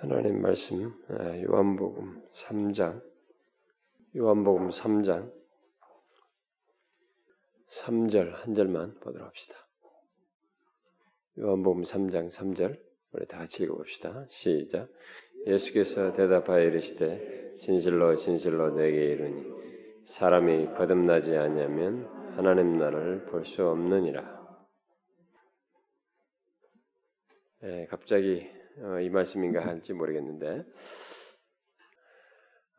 하나님 말씀 요한복음 3장 요한복음 3장 3절 한 절만 보도록 합시다. 요한복음 3장 3절 우리 다 같이 읽어봅시다. 시작. 예수께서 대답하여 이르시되 진실로 진실로 내게 이르니 사람이 거듭나지 아니하면 하나님 나라를 볼 수 없느니라. 예, 갑자기 어, 이 말씀인가 할지 모르겠는데.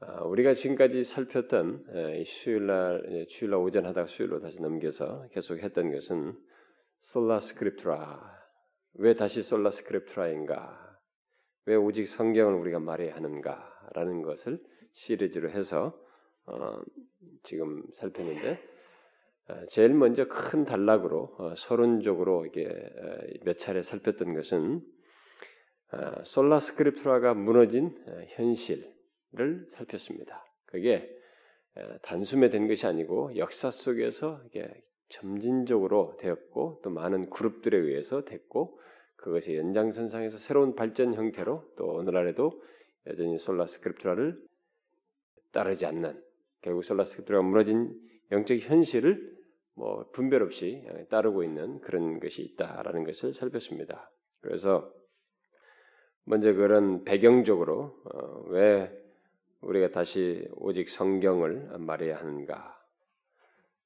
아, 우리가 지금까지 살폈던 예, 수요일날 주일날 오전 하다가 수요일로 다시 넘겨서 계속 했던 것은 sola scriptura. 왜 다시 sola scriptura인가? 왜 오직 성경을 우리가 말해야 하는가라는 것을 시리즈로 해서 어, 지금 살폈는데 어, 제일 먼저 큰 단락으로 어, 서론적으로 이게 몇 차례 살폈던 것은 어, sola scriptura가 무너진 어, 현실을 살폈습니다. 그게 어, 단숨에 된 것이 아니고 역사 속에서 이게 점진적으로 되었고 또 많은 그룹들에 의해서 됐고 그것이 연장선상에서 새로운 발전 형태로 또 오늘날에도 여전히 sola scriptura를 따르지 않는 결국 sola scriptura가 무너진 영적 현실을 뭐 분별 없이 따르고 있는 그런 것이 있다라는 것을 살폈습니다. 그래서 먼저 그런 배경적으로 어, 왜 우리가 다시 오직 성경을 말해야 하는가?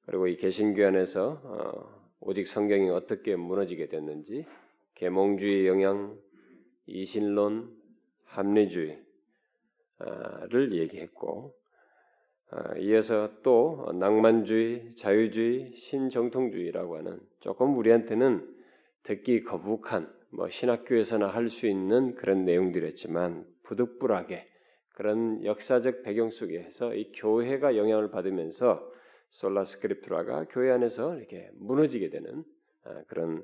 그리고 이 개신교 안에서 어, 오직 성경이 어떻게 무너지게 됐는지 계몽주의 영향, 이신론, 합리주의를 얘기했고 어, 이어서 또 낭만주의, 자유주의, 신정통주의라고 하는 조금 우리한테는 듣기 거북한 뭐 신학교에서나 할 수 있는 그런 내용들이었지만 부득불하게 그런 역사적 배경 속에서 이 교회가 영향을 받으면서 솔라 스크립트라가 교회 안에서 이렇게 무너지게 되는 아, 그런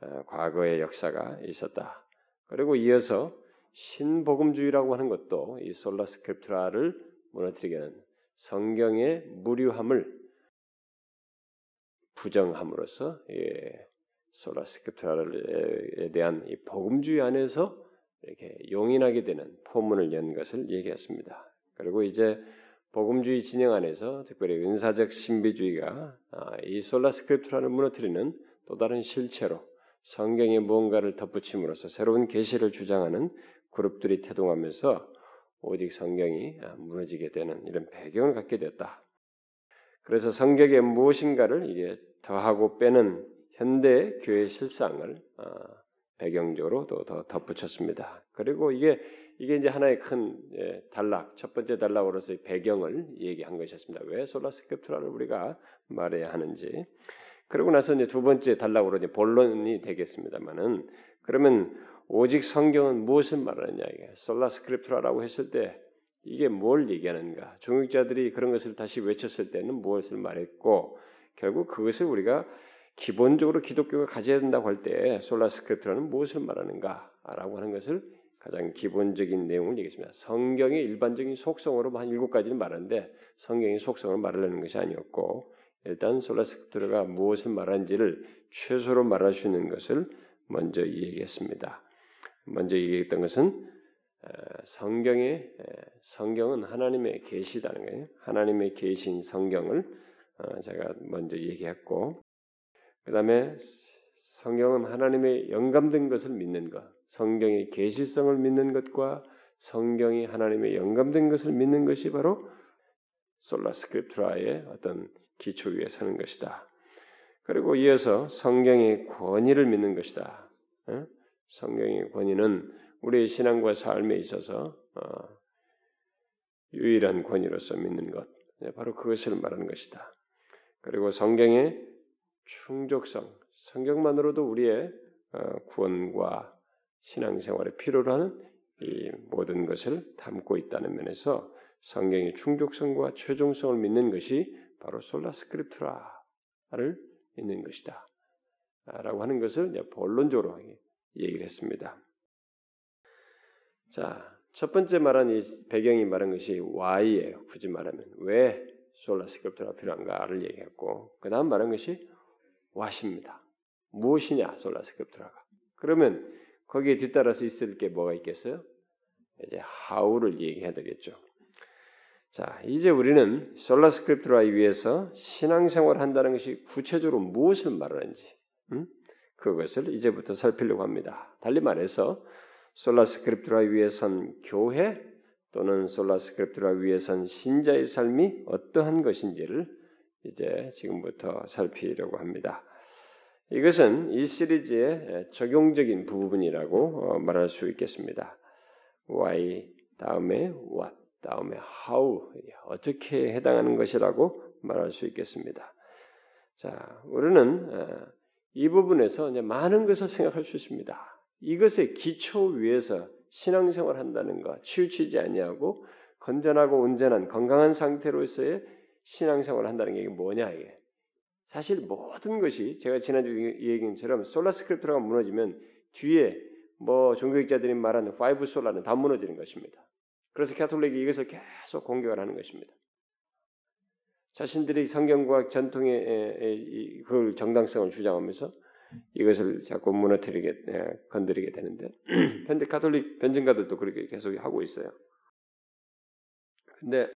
아, 과거의 역사가 있었다. 그리고 이어서 신복음주의라고 하는 것도 이 sola scriptura를 무너뜨리게 하는 성경의 무오함을 부정함으로써 예, sola scriptura에 대한 이 복음주의 안에서 이렇게 용인하게 되는 포문을 연 것을 얘기했습니다. 그리고 이제 복음주의 진영 안에서 특별히 은사적 신비주의가 아, 이 sola scriptura를 무너뜨리는 또 다른 실체로 성경에 무언가를 덧붙임으로써 새로운 계시를 주장하는 그룹들이 태동하면서 오직 성경이 아, 무너지게 되는 이런 배경을 갖게 됐다. 그래서 성경에 무엇인가를 이게 더하고 빼는 현대 교회 실상을 어, 배경적으로 또 더 덧붙였습니다. 그리고 이게 이게 이제 하나의 큰 예, 단락 첫 번째 단락으로서의 배경을 얘기한 것이었습니다. 왜 솔라 스크립트라를 우리가 말해야 하는지 그러고 나서 이제 두 번째 단락으로 이제 본론이 되겠습니다만은 그러면 오직 성경은 무엇을 말하느냐 이게 sola scriptura라고 했을 때 이게 뭘 얘기하는가? 종교개혁자들이 그런 것을 다시 외쳤을 때는 무엇을 말했고 결국 그것을 우리가 기본적으로 기독교가 가져야 된다고 할 때 sola scriptura는 무엇을 말하는가라고 하는 것을 가장 기본적인 내용을 얘기했습니다. 성경의 일반적인 속성으로 한 일곱 가지를 말하는데 성경의 속성을 말하려는 것이 아니었고 일단 솔라스크립트가 무엇을 말하는지를 최소로 말할 수 있는 것을 먼저 얘기했습니다. 먼저 얘기했던 것은 성경의 성경은 하나님의 계시다는 거예요. 하나님의 계신 성경을 어, 제가 먼저 얘기했고 그 다음에 성경은 하나님의 영감된 것을 믿는 것, 성경의 계시성을 믿는 것과 성경이 하나님의 영감된 것을 믿는 것이 바로 솔라스크립트라의 어떤 기초 위에 서는 것이다. 그리고 이어서 성경의 권위를 믿는 것이다. 성경의 권위는 우리의 신앙과 삶에 있어서 어, 유일한 권위로서 믿는 것, 네, 바로 그것을 말하는 것이다. 그리고 성경의 충족성, 성경만으로도 우리의 어, 구원과 신앙생활에 필요로 하는 이 모든 것을 담고 있다는 면에서 성경의 충족성과 최종성을 믿는 것이 바로 솔라스크립트라를 믿는 것이다. 라고 하는 것을 본론적으로 얘기를 했습니다. 자, 첫 번째 말한 이 배경이 말한 것이 why예요. 굳이 말하면 왜 솔라스크립트가 필요한가를 얘기했고 그 다음 말한 것이 what입니다. 무엇이냐 sola scriptura가. 그러면 거기에 뒤따라서 있을 게 뭐가 있겠어요? 이제 how를 얘기해야 되겠죠. 자, 이제 우리는 sola scriptura 위에서 신앙생활을 한다는 것이 구체적으로 무엇을 말하는지 음? 그것을 이제부터 살피려고 합니다. 달리 말해서 sola scriptura 위에 선 교회 또는 sola scriptura 위에 선 신자의 삶이 어떠한 것인지를 이제 지금부터 살피려고 합니다. 이것은 이 시리즈의 적용적인 부분이라고 어, 말할 수 있겠습니다. why 다음에 what 다음에 how 어떻게 해당하는 것이라고 말할 수 있겠습니다. 자, 우리는 어, 이 부분에서 이제 많은 것을 생각할 수 있습니다. 이것의 기초 위에서 신앙생활 한다는 것, 치우치지 아니하고 건전하고 온전한 건강한 상태로서의 신앙생활 한다는 게 뭐냐 이게 사실 모든 것이 제가 지난주 얘기한 것처럼 sola scriptura가 무너지면 뒤에 뭐 종교개혁자들이 말하는 five sola는 다 무너지는 것입니다. 그래서 캐톨릭이 이것을 계속 공격을 하는 것입니다. 자신들이 성경과 전통의 그 정당성을 주장하면서 이것을 자꾸 무너뜨리게 건드리게 되는데 현대 카톨릭 변증가들도 그렇게 계속 하고 있어요. 근데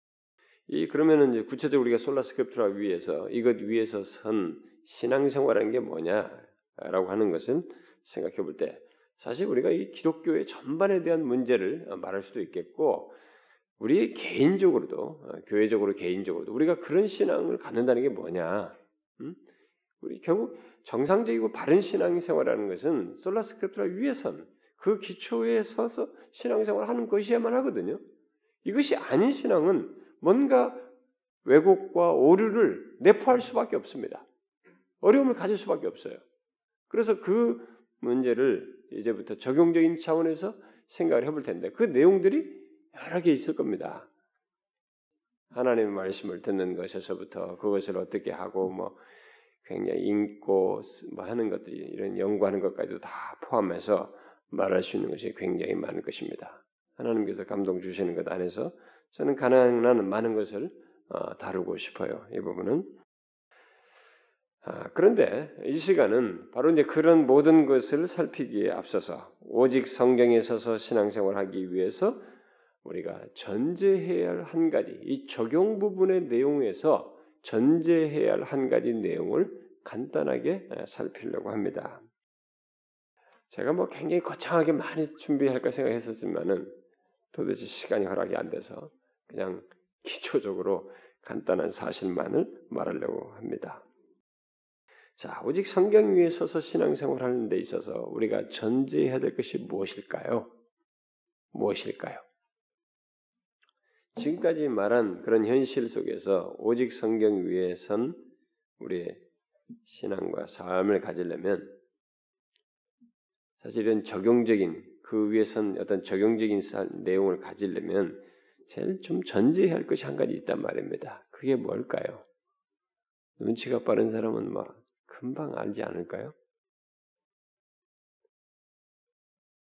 이 그러면은 이제 구체적으로 우리가 sola scriptura 위에서 이것 위에서 선 신앙생활하는 게 뭐냐라고 하는 것을 생각해 볼 때 사실 우리가 이 기독교의 전반에 대한 문제를 말할 수도 있겠고 우리 개인적으로도 어, 교회적으로 개인적으로도 우리가 그런 신앙을 갖는다는 게 뭐냐? 음? 우리 결국 정상적이고 바른 신앙생활하는 것은 sola scriptura 위에 선 그 기초에 서서 신앙생활 하는 것이야만 하거든요. 이것이 아닌 신앙은 뭔가 왜곡과 오류를 내포할 수밖에 없습니다. 어려움을 가질 수밖에 없어요. 그래서 그 문제를 이제부터 적용적인 차원에서 생각을 해볼 텐데 그 내용들이 여러 개 있을 겁니다. 하나님의 말씀을 듣는 것에서부터 그것을 어떻게 하고 뭐 굉장히 읽고 뭐 하는 것들이 이런 연구하는 것까지도 다 포함해서 말할 수 있는 것이 굉장히 많을 것입니다. 하나님께서 감동 주시는 것 안에서 저는 가능한 많은 것을 어, 다루고 싶어요. 이 부분은. 아, 그런데 이 시간은 바로 이제 그런 모든 것을 살피기에 앞서서 오직 성경에 서서 신앙생활하기 위해서 우리가 전제해야 할 한 가지 이 적용 부분의 내용에서 전제해야 할 한 가지 내용을 간단하게 살피려고 합니다. 제가 뭐 굉장히 거창하게 많이 준비할까 생각했었지만은 도대체 시간이 허락이 안 돼서 그냥 기초적으로 간단한 사실만을 말하려고 합니다. 자, 오직 성경 위에 서서 신앙생활 하는 데 있어서 우리가 전제해야 될 것이 무엇일까요? 무엇일까요? 지금까지 말한 그런 현실 속에서 오직 성경 위에 선 우리의 신앙과 삶을 가지려면 사실은 적용적인 그 위에 선 어떤 적용적인 내용을 가지려면 제일 좀 전제해야 할 것이 한 가지 있단 말입니다. 그게 뭘까요? 눈치가 빠른 사람은 막 금방 알지 않을까요?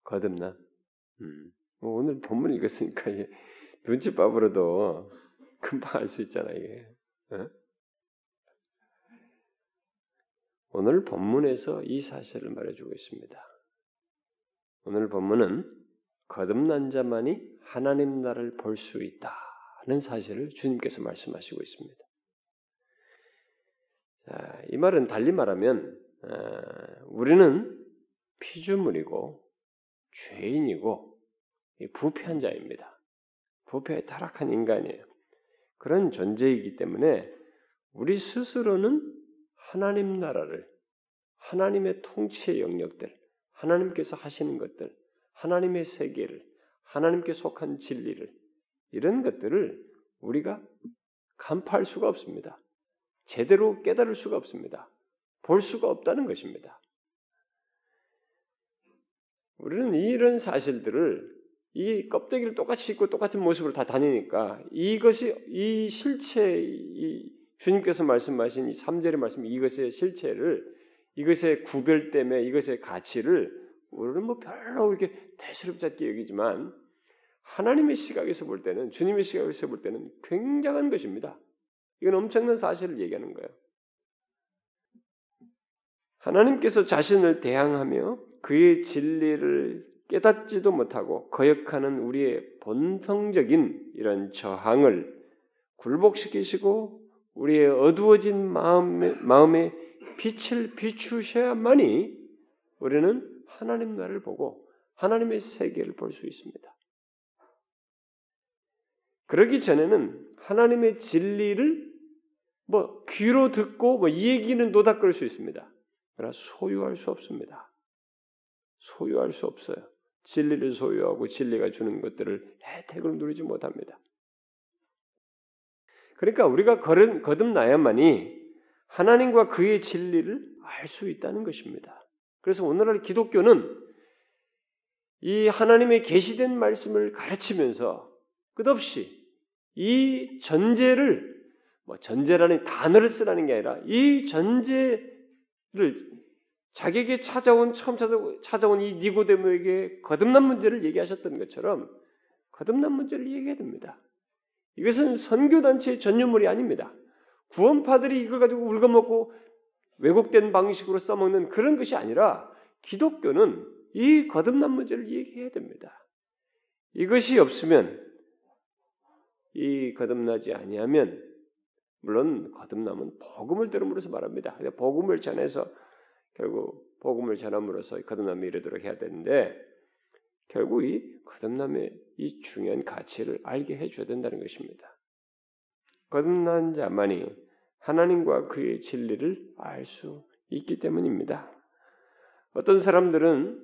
거듭나. 음. 뭐 오늘 본문 읽었으니까 눈치밥으로도 금방 알 수 있잖아 이게. 어? 오늘 본문에서 이 사실을 말해주고 있습니다. 오늘 본문은 거듭난 자만이 하나님 나라를 볼 수 있다는 사실을 주님께서 말씀하시고 있습니다. 자, 이 말은 달리 말하면 어, 우리는 피조물이고 죄인이고 부패한 자입니다. 부패에 타락한 인간이에요. 그런 존재이기 때문에 우리 스스로는 하나님 나라를 하나님의 통치의 영역들, 하나님께서 하시는 것들, 하나님의 세계를, 하나님께 속한 진리를 이런 것들을 우리가 간파할 수가 없습니다. 제대로 깨달을 수가 없습니다. 볼 수가 없다는 것입니다. 우리는 이런 사실들을 이 껍데기를 똑같이 입고 똑같은 모습으로 다 다니니까 이것이 이 실체 이 주님께서 말씀하신 이 3절의 말씀 이것의 실체를 이것의 구별됨에 이것의 가치를 우리는 뭐 별로 이렇게 대수롭지 않게 여기지만 하나님의 시각에서 볼 때는 주님의 시각에서 볼 때는 굉장한 것입니다. 이건 엄청난 사실을 얘기하는 거예요. 하나님께서 자신을 대항하며 그의 진리를 깨닫지도 못하고 거역하는 우리의 본성적인 이런 저항을 굴복시키시고 우리의 어두워진 마음에, 마음에 빛을 비추셔야만이 우리는 하나님 나라를 보고 하나님의 세계를 볼 수 있습니다. 그러기 전에는 하나님의 진리를 뭐 귀로 듣고 뭐 이 얘기는 노닥거릴 수 있습니다. 그러나 소유할 수 없습니다. 소유할 수 없어요. 진리를 소유하고 진리가 주는 것들을 혜택을 누리지 못합니다. 그러니까 우리가 거듭나야만이 하나님과 그의 진리를 알 수 있다는 것입니다. 그래서 오늘날 기독교는 이 하나님의 계시된 말씀을 가르치면서 끝없이 이 전제를 뭐 전제라는 단어를 쓰라는 게 아니라 이 전제를 자기에게 찾아온 처음 찾아온 이 니고데모에게 거듭난 문제를 얘기하셨던 것처럼 거듭난 문제를 얘기해야 됩니다. 이것은 선교 단체의 전유물이 아닙니다. 구원파들이 이걸 가지고 울거먹고 왜곡된 방식으로 써먹는 그런 것이 아니라 기독교는 이 거듭난 문제를 얘기해야 됩니다. 이것이 없으면 이 거듭나지 아니하면 물론 거듭남은 복음을 들음으로써 말합니다. 복음을 전해서 결국 복음을 전함으로써 거듭남에 이르도록 해야 되는데 결국 이 거듭남의 이 중요한 가치를 알게 해줘야 된다는 것입니다. 거듭난 자만이 하나님과 그의 진리를 알 수 있기 때문입니다. 어떤 사람들은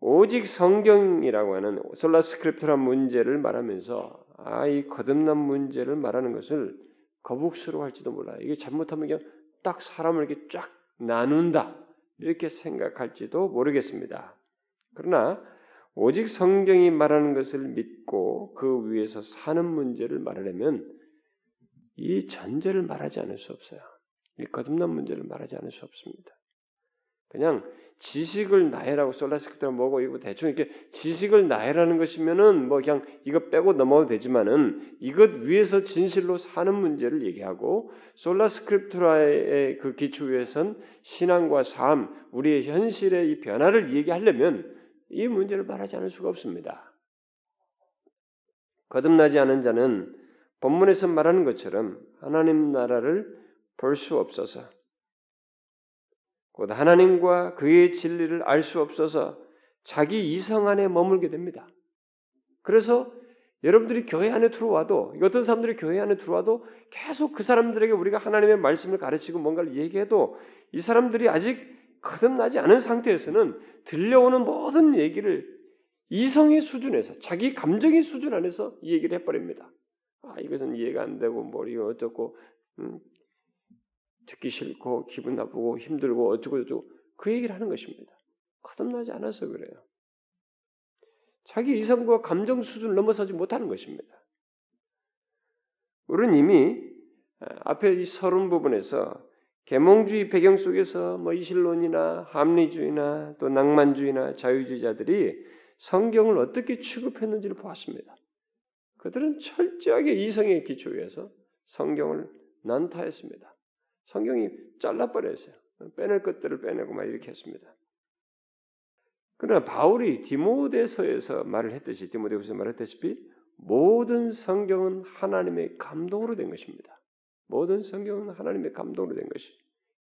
오직 성경이라고 하는 sola scriptura란 문제를 말하면서 아, 이 거듭난 문제를 말하는 것을 거북스러워할지도 몰라요. 이게 잘못하면 그냥 딱 사람을 이렇게 쫙 나눈다 이렇게 생각할지도 모르겠습니다. 그러나 오직 성경이 말하는 것을 믿고 그 위에서 사는 문제를 말하려면 이 전제를 말하지 않을 수 없어요. 이 거듭난 문제를 말하지 않을 수 없습니다. 그냥 지식을 나해라고 솔라스크트가 뭐고 이거 대충 이렇게 지식을 나해라는 것이면은 뭐 그냥 이거 빼고 넘어도 되지만은 이것 위에서 진실로 사는 문제를 얘기하고 솔라스크립트라의 그 기초 위에선 신앙과 삶, 우리의 현실의 이 변화를 얘기하려면 이 문제를 말하지 않을 수가 없습니다. 거듭나지 않은 자는 본문에서 말하는 것처럼 하나님 나라를 볼 수 없어서 곧 하나님과 그의 진리를 알 수 없어서 자기 이성 안에 머물게 됩니다. 그래서 여러분들이 교회 안에 들어와도 어떤 사람들이 교회 안에 들어와도 계속 그 사람들에게 우리가 하나님의 말씀을 가르치고 뭔가를 얘기해도 이 사람들이 아직 거듭나지 않은 상태에서는 들려오는 모든 얘기를 이성의 수준에서 자기 감정의 수준 안에서 이 얘기를 해버립니다. 아 이것은 이해가 안 되고 머리 어쩌고 음, 듣기 싫고 기분 나쁘고 힘들고 어쩌고 저쩌고 그 얘기를 하는 것입니다. 거듭나지 않아서 그래요. 자기 이성과 감정 수준을 넘어서지 못하는 것입니다. 우리는 이미 아, 앞에 이 서론 부분에서 계몽주의 배경 속에서 뭐 이실론이나 합리주의나 또 낭만주의나 자유주의자들이 성경을 어떻게 취급했는지를 보았습니다. 그들은 철저하게 이성의 기초에서 성경을 난타했습니다. 성경이 잘라버렸어요. 빼낼 것들을 빼내고 막 이렇게 했습니다. 그러나 바울이 디모데서에서 말을 했듯이 디모데후서 말했다시피 모든 성경은 하나님의 감동으로 된 것입니다. 모든 성경은 하나님의 감동으로 된 것이.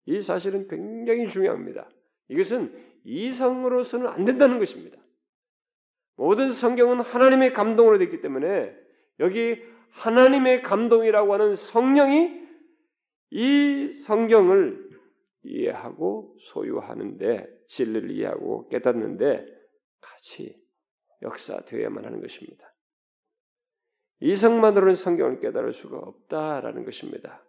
이 사실은 굉장히 중요합니다. 이것은 이성으로서는 안 된다는 것입니다. 모든 성경은 하나님의 감동으로 됐기 때문에 여기 하나님의 감동이라고 하는 성령이 이 성경을 이해하고 소유하는데 진리를 이해하고 깨닫는데 같이 역사되어야만 하는 것입니다. 이성만으로는 성경을 깨달을 수가 없다라는 것입니다.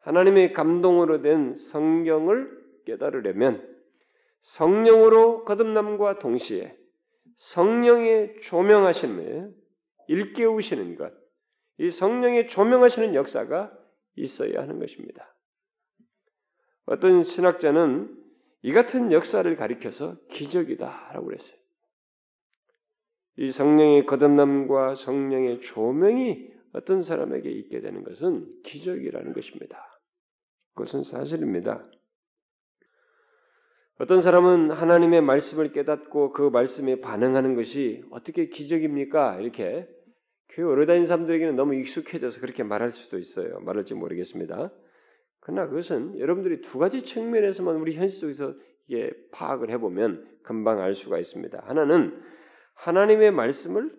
하나님의 감동으로 된 성경을 깨달으려면 성령으로 거듭남과 동시에 성령의 조명하시는 일깨우시는 것, 이 성령의 조명하시는 역사가 있어야 하는 것입니다. 어떤 신학자는 이 같은 역사를 가리켜서 기적이다라고 그랬어요. 이 성령의 거듭남과 성령의 조명이 어떤 사람에게 있게 되는 것은 기적이라는 것입니다. 그것은 사실입니다. 어떤 사람은 하나님의 말씀을 깨닫고 그 말씀에 반응하는 것이 어떻게 기적입니까? 이렇게 교회 오래 다니는 사람들에게는 너무 익숙해져서 그렇게 말할 수도 있어요. 말할지 모르겠습니다. 그러나 그것은 여러분들이 두 가지 측면에서만 우리 현실 속에서 이게 파악을 해보면 금방 알 수가 있습니다. 하나는 하나님의 말씀을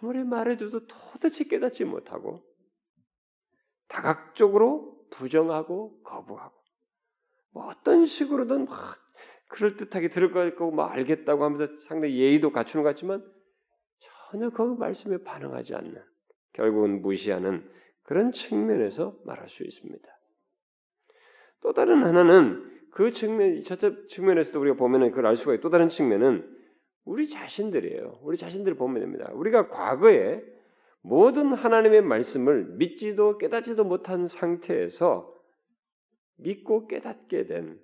아무리 말해줘도 도대체 깨닫지 못하고 다각적으로 부정하고 거부하고 뭐 어떤 식으로든 막 그럴 듯하게 들을 것 같고 뭐 알겠다고 하면서 상당히 예의도 갖추는 것 같지만 전혀 그 말씀에 반응하지 않는 결국은 무시하는 그런 측면에서 말할 수 있습니다. 또 다른 하나는 그 측면, 첫째 측면에서도 우리가 보면은 그걸 알 수가 있고 또 다른 측면은 우리 자신들이에요. 우리 자신들을 보면 됩니다. 우리가 과거에 모든 하나님의 말씀을 믿지도 깨닫지도 못한 상태에서 믿고 깨닫게 된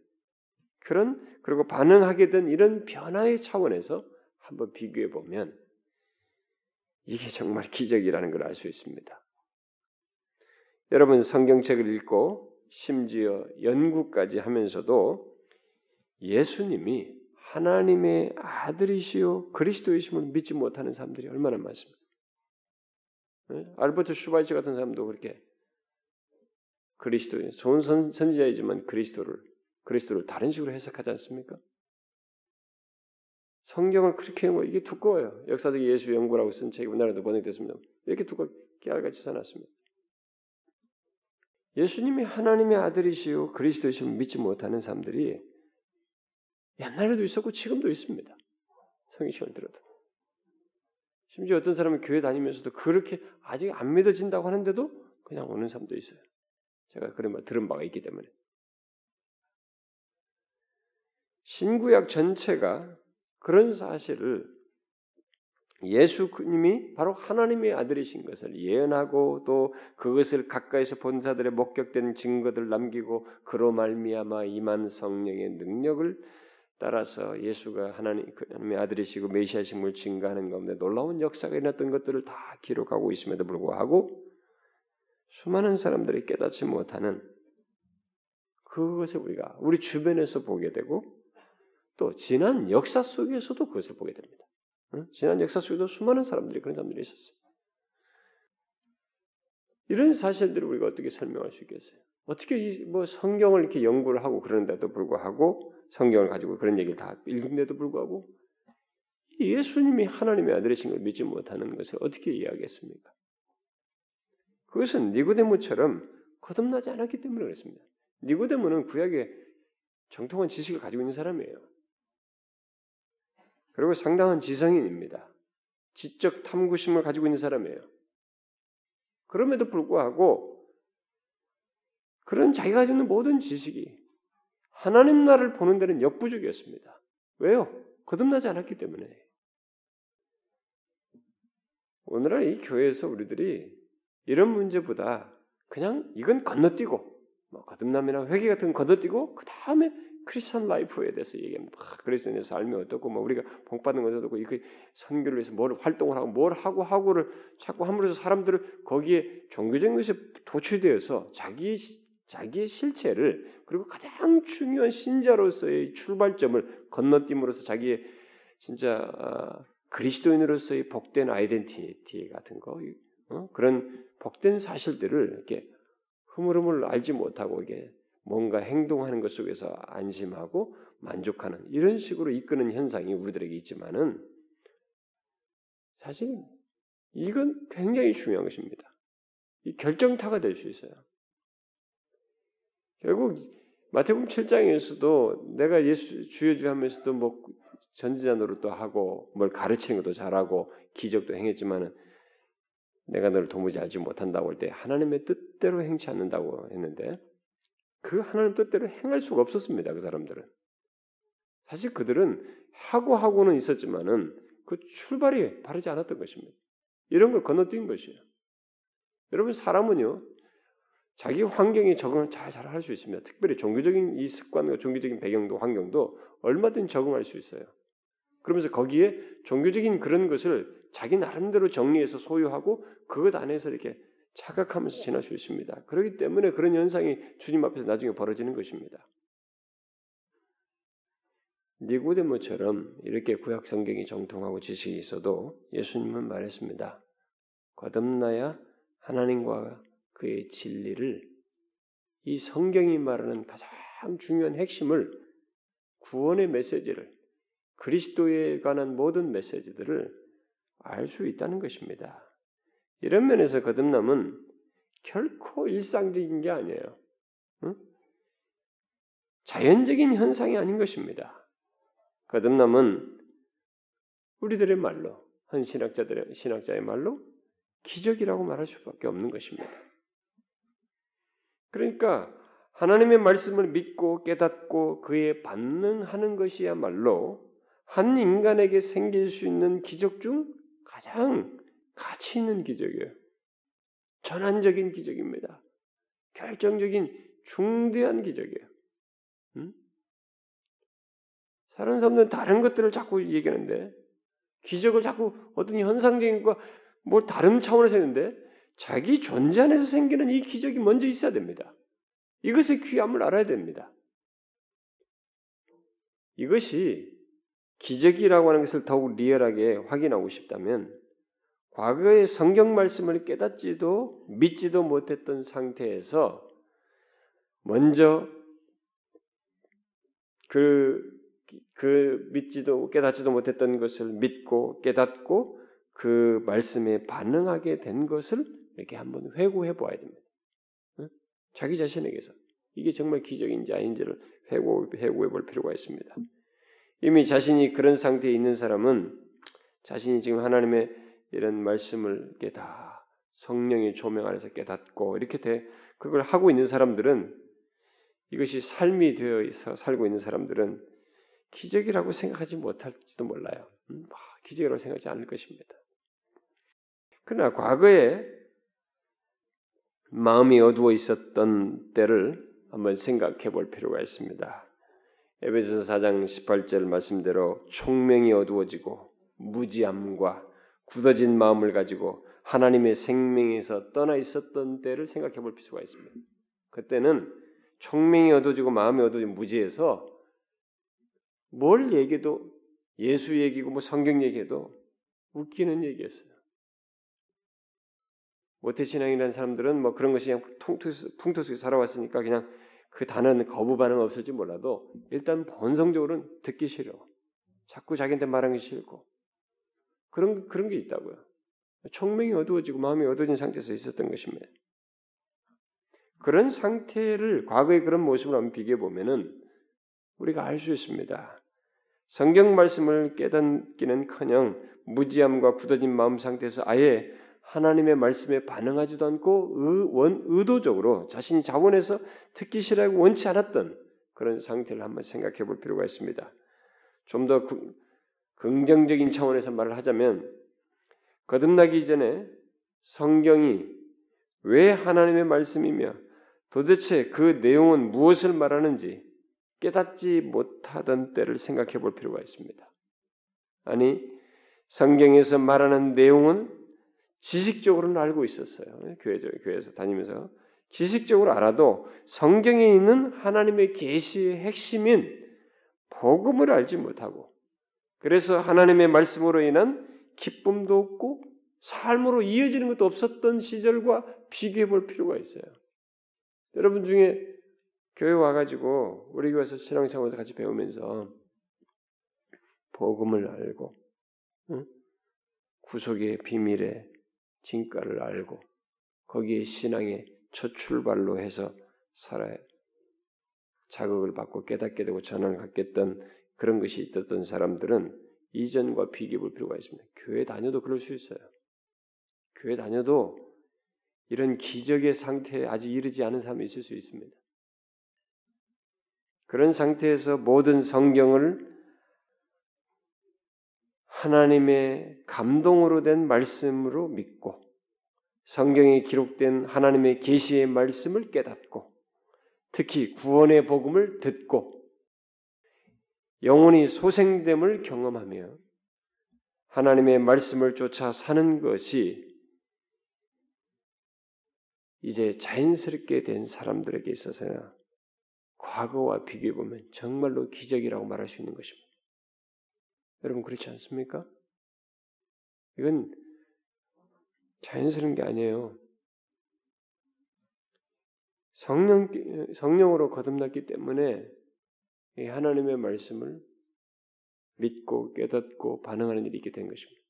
그런 그리고 반응하게 된 이런 변화의 차원에서 한번 비교해 보면 이게 정말 기적이라는 걸 알 수 있습니다. 여러분 성경책을 읽고 심지어 연구까지 하면서도 예수님이 하나님의 아들이시요 그리스도이심을 믿지 못하는 사람들이 얼마나 많습니까? 네? 알버트 슈바이처 같은 사람도 그렇게 그리스도인 좋은 선, 선지자이지만 그리스도를 그리스도를 다른 식으로 해석하지 않습니까? 성경을 그렇게 뭐 이게 두꺼워요. 역사적 예수 연구라고 쓴 책이 우리나라도 번역됐습니다. 이렇게 두껍게 깨알같이 써놨습니다. 예수님이 하나님의 아들이시요 그리스도이심을 믿지 못하는 사람들이 옛날에도 있었고 지금도 있습니다. 성경을 들어도. 심지어 어떤 사람은 교회 다니면서도 그렇게 아직 안 믿어진다고 하는데도 그냥 오는 사람도 있어요. 제가 그런 말 들은 바가 있기 때문에. 신구약 전체가 그런 사실을 예수님이 바로 하나님의 아들이신 것을 예언하고 또 그것을 가까이서 본 자들의 목격된 증거들 남기고 그로 말미암아 임한 성령의 능력을 따라서 예수가 하나님, 하나님의 아들이시고 메시아심을 증가하는 가운데 놀라운 역사가 일어났던 것들을 다 기록하고 있음에도 불구하고 수많은 사람들이 깨닫지 못하는 그것을 우리가 우리 주변에서 보게 되고 또 지난 역사 속에서도 그것을 보게 됩니다. 지난 역사 속에도 수많은 사람들이 그런 사람들이 있었어요. 이런 사실들을 우리가 어떻게 설명할 수 있겠어요? 어떻게 뭐 성경을 이렇게 연구를 하고 그러는데도 불구하고 성경을 가지고 그런 얘기를 다 읽는데도 불구하고 예수님이 하나님의 아들이신 걸 믿지 못하는 것을 어떻게 이해하겠습니까? 그것은 니고데모처럼 거듭나지 않았기 때문에 그렇습니다. 니고데모는 구약에 정통한 지식을 가지고 있는 사람이에요. 그리고 상당한 지성인입니다. 지적 탐구심을 가지고 있는 사람이에요. 그럼에도 불구하고 그런 자기가 가지고 있는 모든 지식이 하나님 나라를 보는 데는 역부족이었습니다. 왜요? 거듭나지 않았기 때문에. 오늘날 이 교회에서 우리들이 이런 문제보다 그냥 이건 건너뛰고 뭐 거듭남이나 회개 같은 건 건너뛰고 그 다음에 크리스천 라이프에 대해서 얘기합니다. 막 그리스도인의 삶이 어떻고 뭐 우리가 복 받는 것도 어떻고 이그 선교를 위해서 뭘 활동을 하고 뭘 하고 하고를 자꾸 함으로써 사람들을 거기에 종교적인 것에 도취되어서 자기 자기의 실체를 그리고 가장 중요한 신자로서의 출발점을 건너뛰므로써 자기의 진짜 어, 그리스도인으로서의 복된 아이덴티티 같은 거 어? 그런 복된 사실들을 이렇게 흐물흐물 알지 못하고 이게 뭔가 행동하는 것 속에서 안심하고 만족하는 이런 식으로 이끄는 현상이 우리들에게 있지만은 사실 이건 굉장히 중요한 것입니다. 이 결정타가 될 수 있어요. 결국 마태복음 7장에서도 내가 예수 주여 주 하면서도 뭐 전지자 노릇도 하고 뭘 가르치는 것도 잘하고 기적도 행했지만은 내가 너를 도무지 알지 못한다고 할 때 하나님의 뜻대로 행치 않는다고 했는데 그 하나님 뜻대로 행할 수가 없었습니다. 그 사람들은 사실 그들은 하고 하고는 있었지만은 그 출발이 바르지 않았던 것입니다. 이런 걸 건너뛴 것이에요. 여러분 사람은요 자기 환경에 적응을 잘 잘 할 수 있습니다. 특별히 종교적인 이 습관과 종교적인 배경도 환경도 얼마든지 적응할 수 있어요. 그러면서 거기에 종교적인 그런 것을 자기 나름대로 정리해서 소유하고 그것 안에서 이렇게 착각하면서 지날 수 있습니다. 그렇기 때문에 그런 현상이 주님 앞에서 나중에 벌어지는 것입니다. 니고데모처럼 이렇게 구약 성경이 정통하고 지식이 있어도 예수님은 말했습니다. 거듭나야 하나님과 그의 진리를 이 성경이 말하는 가장 중요한 핵심을 구원의 메시지를 그리스도에 관한 모든 메시지들을 알 수 있다는 것입니다. 이런 면에서 거듭남은 결코 일상적인 게 아니에요. 응? 자연적인 현상이 아닌 것입니다. 거듭남은 우리들의 말로 한 신학자들의 신학자의 말로 기적이라고 말할 수밖에 없는 것입니다. 그러니까 하나님의 말씀을 믿고 깨닫고 그에 반응하는 것이야말로 한 인간에게 생길 수 있는 기적 중 가장 가치 있는 기적이에요. 전환적인 기적입니다. 결정적인 중대한 기적이에요. 음? 다른 사람들은 다른 것들을 자꾸 얘기하는데 기적을 자꾸 어떤 현상적인 거, 뭐 다른 차원에서 했는데 자기 존재 안에서 생기는 이 기적이 먼저 있어야 됩니다. 이것의 귀함을 알아야 됩니다. 이것이 기적이라고 하는 것을 더욱 리얼하게 확인하고 싶다면 과거의 성경 말씀을 깨닫지도 믿지도 못했던 상태에서 먼저 그, 그 믿지도 깨닫지도 못했던 것을 믿고 깨닫고 그 말씀에 반응하게 된 것을 이렇게 한번 회고해 보아야 됩니다. 자기 자신에게서 이게 정말 기적인지 아닌지를 회고, 회고해 볼 필요가 있습니다. 이미 자신이 그런 상태에 있는 사람은 자신이 지금 하나님의 이런 말씀을 이렇게 다 성령의 조명 아래서 깨닫고 이렇게 돼 그걸 하고 있는 사람들은 이것이 삶이 되어 살고 있는 사람들은 기적이라고 생각하지 못할지도 몰라요. 음, 기적이라고 생각하지 않을 것입니다. 그러나 과거에 마음이 어두워 있었던 때를 한번 생각해 볼 필요가 있습니다. 에베소서 4장 18절 말씀대로 총명이 어두워지고 무지함과 굳어진 마음을 가지고 하나님의 생명에서 떠나 있었던 때를 생각해 볼 필요가 있습니다. 그때는 총명이 어두워지고 마음이 어두워진 무지에서 뭘 얘기해도 예수 얘기고 뭐 성경 얘기해도 웃기는 얘기였어요. 모태신앙이라는 사람들은 뭐 그런 것이 그냥 풍토 속에 살아왔으니까 그냥 그 단어는 거부 반응 없을지 몰라도 일단 본성적으로는 듣기 싫어. 자꾸 자기한테 말하는 게 싫고 그런 그런 게 있다고요. 총명이 어두워지고 마음이 어두워진 상태에서 있었던 것입니다. 그런 상태를 과거의 그런 모습을 한번 비교해 보면은 우리가 알 수 있습니다. 성경 말씀을 깨닫기는커녕 무지함과 굳어진 마음 상태에서 아예 하나님의 말씀에 반응하지도 않고 의, 원, 의도적으로 자신이 자원해서 듣기 싫어하고 원치 않았던 그런 상태를 한번 생각해 볼 필요가 있습니다. 좀 더 긍정적인 차원에서 말을 하자면 거듭나기 전에 성경이 왜 하나님의 말씀이며 도대체 그 내용은 무엇을 말하는지 깨닫지 못하던 때를 생각해 볼 필요가 있습니다. 아니, 성경에서 말하는 내용은 지식적으로는 알고 있었어요. 교회 교회에서 다니면서 지식적으로 알아도 성경에 있는 하나님의 계시의 핵심인 복음을 알지 못하고 그래서 하나님의 말씀으로 인한 기쁨도 없고 삶으로 이어지는 것도 없었던 시절과 비교해 볼 필요가 있어요. 여러분 중에 교회 와가지고 우리 교회에서 신앙생활에서 같이 배우면서 복음을 알고 응? 구속의 비밀에 진가를 알고 거기에 신앙의 첫 출발로 해서 살아야 자극을 받고 깨닫게 되고 전환을 갖겠던 그런 것이 있었던 사람들은 이전과 비교해 볼 필요가 있습니다. 교회 다녀도 그럴 수 있어요. 교회 다녀도 이런 기적의 상태에 아직 이르지 않은 사람이 있을 수 있습니다. 그런 상태에서 모든 성경을 하나님의 감동으로 된 말씀으로 믿고 성경에 기록된 하나님의 계시의 말씀을 깨닫고 특히 구원의 복음을 듣고 영혼이 소생됨을 경험하며 하나님의 말씀을 쫓아 사는 것이 이제 자연스럽게 된 사람들에게 있어서는 과거와 비교해 보면 정말로 기적이라고 말할 수 있는 것입니다. 여러분 그렇지 않습니까? 이건 자연스러운 게 아니에요. 성령 성령으로 거듭났기 때문에 이 하나님의 말씀을 믿고 깨닫고 반응하는 일이 있게 된 것입니다.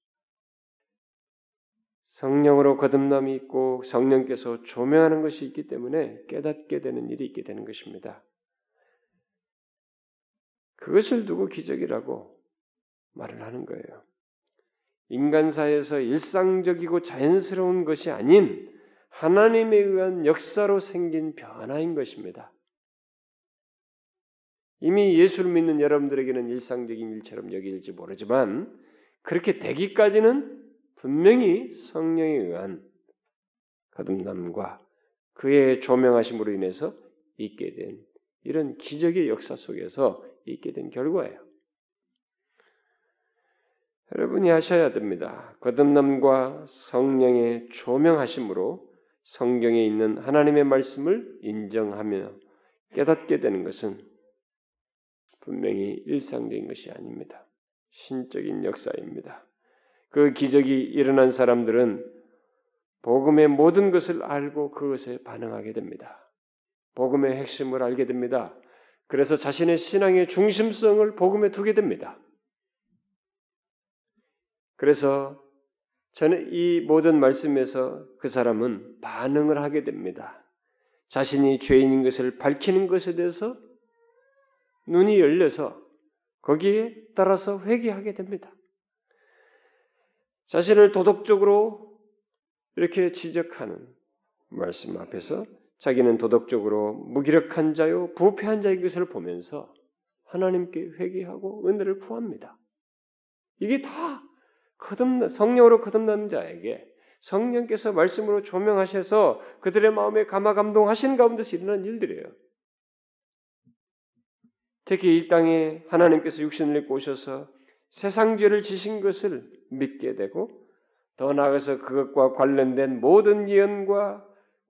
성령으로 거듭남이 있고 성령께서 조명하는 것이 있기 때문에 깨닫게 되는 일이 있게 되는 것입니다. 그것을 두고 기적이라고 말을 하는 거예요. 인간사에서 일상적이고 자연스러운 것이 아닌 하나님에 의한 역사로 생긴 변화인 것입니다. 이미 예수를 믿는 여러분들에게는 일상적인 일처럼 여길지 모르지만 그렇게 되기까지는 분명히 성령에 의한 거듭남과 그의 조명하심으로 인해서 있게 된 이런 기적의 역사 속에서 있게 된 결과예요. 여러분이 하셔야 됩니다. 거듭남과 성령의 조명하심으로 성경에 있는 하나님의 말씀을 인정하며 깨닫게 되는 것은 분명히 일상적인 것이 아닙니다. 신적인 역사입니다. 그 기적이 일어난 사람들은 복음의 모든 것을 알고 그것에 반응하게 됩니다. 복음의 핵심을 알게 됩니다. 그래서 자신의 신앙의 중심성을 복음에 두게 됩니다. 그래서 저는 이 모든 말씀에서 그 사람은 반응을 하게 됩니다. 자신이 죄인인 것을 밝히는 것에 대해서 눈이 열려서 거기에 따라서 회개하게 됩니다. 자신을 도덕적으로 이렇게 지적하는 말씀 앞에서 자기는 도덕적으로 무기력한 자요 부패한 자인 것을 보면서 하나님께 회개하고 은혜를 구합니다. 이게 다 거듭나 성령으로 거듭난 자에게 성령께서 말씀으로 조명하셔서 그들의 마음에 감화 감동하시는 가운데서 일어난 일들이에요. 특히 이 땅에 하나님께서 육신을 입고 오셔서 세상 죄를 지신 것을 믿게 되고 더 나아가서 그것과 관련된 모든 예언과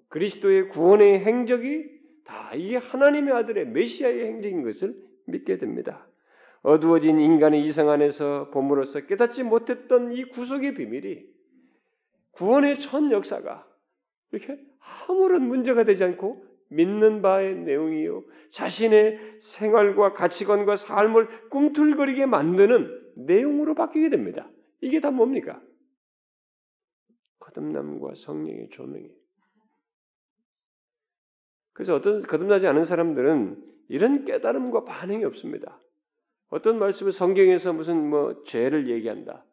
그리스도의 구원의 행적이 다 이게 하나님의 아들의 메시아의 행적인 것을 믿게 됩니다. 어두워진 인간의 이성 안에서 봄으로써 깨닫지 못했던 이 구속의 비밀이 구원의 첫 역사가 이렇게 아무런 문제가 되지 않고 믿는 바의 내용이요. 자신의 생활과 가치관과 삶을 꿈틀거리게 만드는 내용으로 바뀌게 됩니다. 이게 다 뭡니까? 거듭남과 성령의 조명이. 그래서 어떤 거듭나지 않은 사람들은 이런 깨달음과 반응이 없습니다. 어떤 말씀을 성경에서 무슨 뭐 죄를 얘기한다.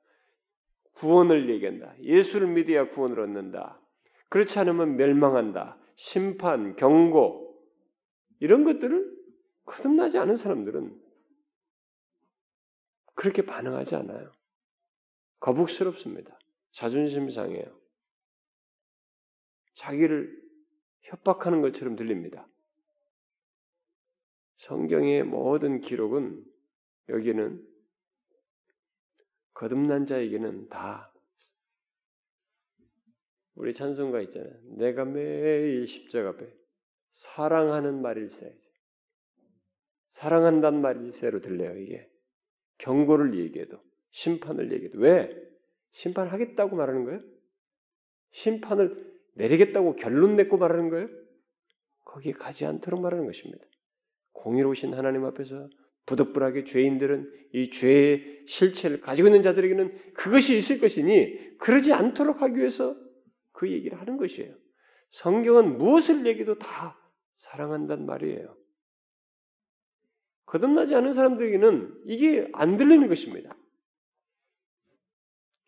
구원을 얘기한다. 예수를 믿어야 구원을 얻는다. 그렇지 않으면 멸망한다. 심판, 경고 이런 것들을 거듭나지 않은 사람들은 그렇게 반응하지 않아요. 거북스럽습니다. 자존심 상해요. 자기를 협박하는 것처럼 들립니다. 성경의 모든 기록은 여기는 거듭난 자에게는 다 우리 찬송가 있잖아요. 내가 매일 십자가 앞에 사랑하는 말일세. 사랑한단 말일세로 들려요, 이게. 경고를 얘기해도, 심판을 얘기해도. 왜? 심판하겠다고 말하는 거예요? 심판을 내리겠다고 결론 맺고 말하는 거예요? 거기에 가지 않도록 말하는 것입니다. 공의로우신 하나님 앞에서 부득불하게 죄인들은 이 죄의 실체를 가지고 있는 자들에게는 그것이 있을 것이니 그러지 않도록 하기 위해서 그 얘기를 하는 것이에요. 성경은 무엇을 얘기도 다 사랑한단 말이에요. 거듭나지 않은 사람들에게는 이게 안 들리는 것입니다.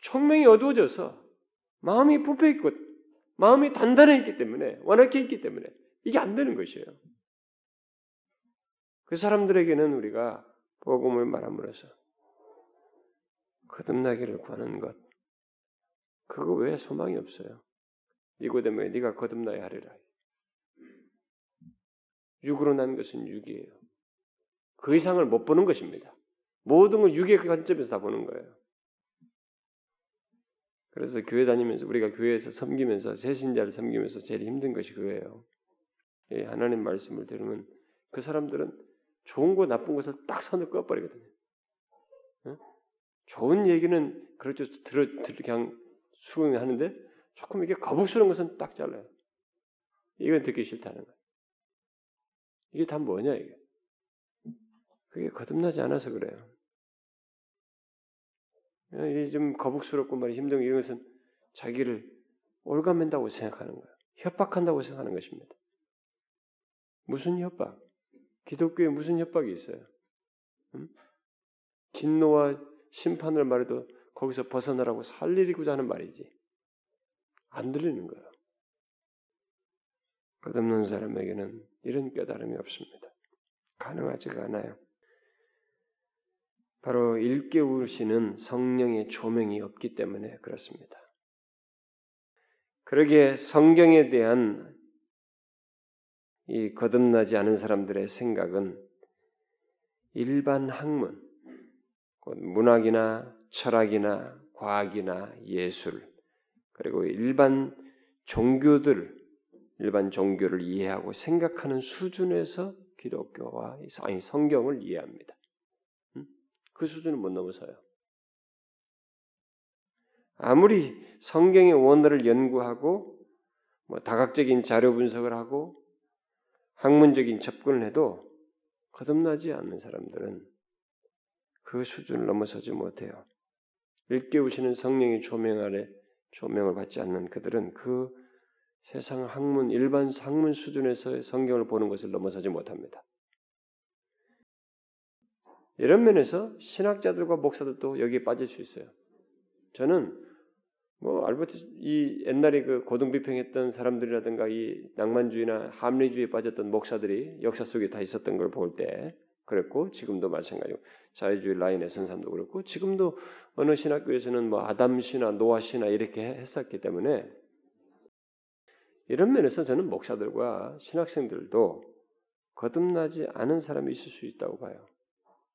총명이 어두워져서 마음이 부패 있고 마음이 단단해 있기 때문에 완악해 있기 때문에 이게 안 되는 것이에요. 그 사람들에게는 우리가 복음을 말함으로써 거듭나기를 구하는 것 그거 왜 소망이 없어요? 니고데모에 네가 거듭나야 하리라. 육으로 난 것은 육이에요. 그 이상을 못 보는 것입니다. 모든 걸 육의 관점에서 다 보는 거예요. 그래서 교회 다니면서 우리가 교회에서 섬기면서 새신자를 섬기면서 제일 힘든 것이 그거예요. 하나님 말씀을 들으면 그 사람들은 좋은 거 나쁜 것을 딱 선을 꺼버리거든요. 좋은 얘기는 그렇죠. 들어 들 그냥 수긍하는데 조금 이게 거북스러운 것은 딱 잘라요. 이건 듣기 싫다는 거예요. 이게 다 뭐냐 이게? 그게 거듭나지 않아서 그래요. 이게 좀 거북스럽고 말이 힘든 이런 것은 자기를 올가맨다고 생각하는 거예요. 협박한다고 생각하는 것입니다. 무슨 협박? 기독교에 무슨 협박이 있어요? 음? 진노와 심판을 말해도 거기서 벗어나라고 살리고자 하는 말이지. 안 들리는 거예요. 끝없는 사람에게는 이런 깨달음이 없습니다. 가능하지가 않아요. 바로 일깨우시는 성령의 조명이 없기 때문에 그렇습니다. 그러기에 성경에 대한 이 거듭나지 않은 사람들의 생각은 일반 학문, 문학이나 철학이나 과학이나 예술, 그리고 일반 종교들, 일반 종교를 이해하고 생각하는 수준에서 기독교와 아니 성경을 이해합니다. 그 수준을 못 넘어서요. 아무리 성경의 원어를 연구하고 뭐 다각적인 자료 분석을 하고 학문적인 접근을 해도 거듭나지 않는 사람들은 그 수준을 넘어서지 못해요. 일깨우시는 성령의 조명 아래 조명을 받지 않는 그들은 그 세상 학문 일반 학문 수준에서의 성경을 보는 것을 넘어서지 못합니다. 이런 면에서 신학자들과 목사들도 여기에 빠질 수 있어요. 저는 뭐 알버트 이 옛날에 그 고등 비평했던 사람들이라든가 이 낭만주의나 합리주의에 빠졌던 목사들이 역사 속에 다 있었던 걸 볼 때 그랬고 지금도 마찬가지고 자유주의 라인의 선사도 그렇고 지금도 어느 신학교에서는 뭐 아담 신화, 노아 신화 이렇게 했었기 때문에 이런 면에서 저는 목사들과 신학생들도 거듭나지 않은 사람이 있을 수 있다고 봐요.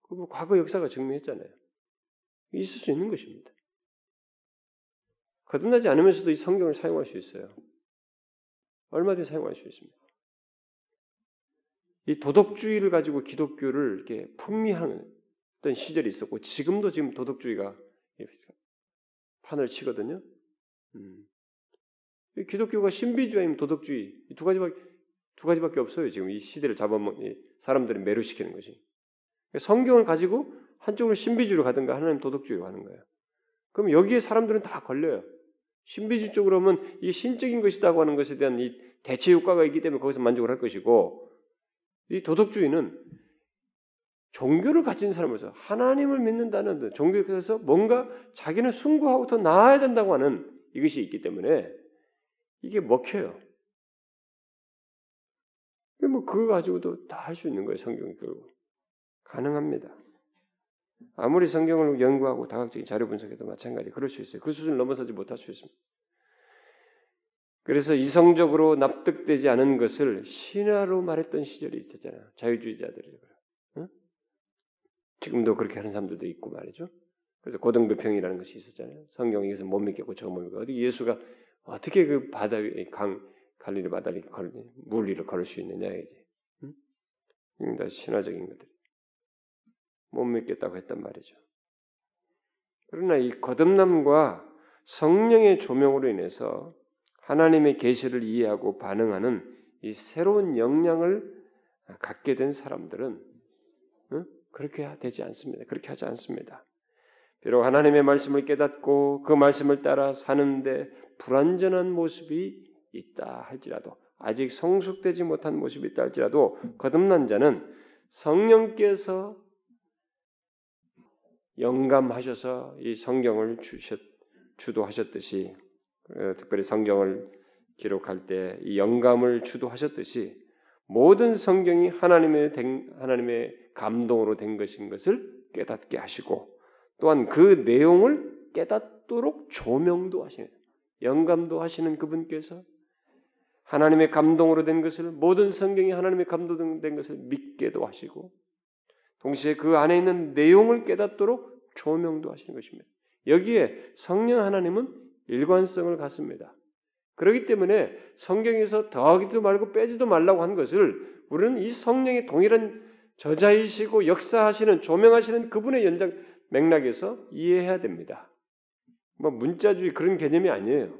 그 과거 역사가 증명했잖아요. 있을 수 있는 것입니다. 거듭나지 않으면서도 이 성경을 사용할 수 있어요. 얼마든지 사용할 수 있습니다. 이 도덕주의를 가지고 기독교를 이렇게 풍미하는 어떤 시절이 있었고 지금도 지금 도덕주의가 판을 치거든요. 음. 기독교가 신비주의면 도덕주의 두 가지밖에 두 가지밖에 없어요. 지금 이 시대를 잡아먹 사람들을 매료시키는 것이. 성경을 가지고 한쪽으로 신비주의로 가든가 하나님 도덕주의로 가는 거예요. 그럼 여기에 사람들은 다 걸려요. 신비주의 쪽으로 하면 이 신적인 것이다고 하는 것에 대한 이 대체 효과가 있기 때문에 거기서 만족을 할 것이고 이 도덕주의는 종교를 가진 사람으로서 하나님을 믿는다는 종교에서 뭔가 자기는 숭고하고 더 나아야 된다고 하는 이것이 있기 때문에 이게 먹혀요. 뭐 그거 가지고도 다 할 수 있는 거예요 성경이 결국. 가능합니다. 아무리 성경을 연구하고 다각적인 자료 분석해도 마찬가지 그럴 수 있어요. 그 수준을 넘어서지 못할 수 있습니다. 그래서 이성적으로 납득되지 않은 것을 신화로 말했던 시절이 있었잖아요. 자유주의자들이. 응? 지금도 그렇게 하는 사람들도 있고 말이죠. 그래서 고등교평이라는 것이 있었잖아요. 성경 이것은 못 믿겠고 저거 못 믿고 어디 예수가 어떻게 그 바다 강 갈릴리 바다를 물 위를 걸을 수 있느냐 이제. 응? 다 신화적인 것들. 못 믿겠다고 했단 말이죠. 그러나 이 거듭남과 성령의 조명으로 인해서 하나님의 계시를 이해하고 반응하는 이 새로운 역량을 갖게 된 사람들은 그렇게 되지 않습니다. 그렇게 하지 않습니다. 비록 하나님의 말씀을 깨닫고 그 말씀을 따라 사는데 불완전한 모습이 있다 할지라도 아직 성숙되지 못한 모습이 있다 할지라도 거듭난 자는 성령께서 영감하셔서 이 성경을 주셨, 주도하셨듯이 어, 특별히 성경을 기록할 때 이 영감을 주도하셨듯이 모든 성경이 하나님의 된, 하나님의 감동으로 된 것인 것을 깨닫게 하시고 또한 그 내용을 깨닫도록 조명도 하시는 영감도 하시는 그분께서 하나님의 감동으로 된 것을 모든 성경이 하나님의 감동된 것을 믿게도 하시고 동시에 그 안에 있는 내용을 깨닫도록 조명도 하시는 것입니다. 여기에 성령 하나님은 일관성을 갖습니다. 그렇기 때문에 성경에서 더하기도 말고 빼지도 말라고 한 것을 우리는 이 성령의 동일한 저자이시고 역사하시는 조명하시는 그분의 연장 맥락에서 이해해야 됩니다. 뭐 문자주의 그런 개념이 아니에요.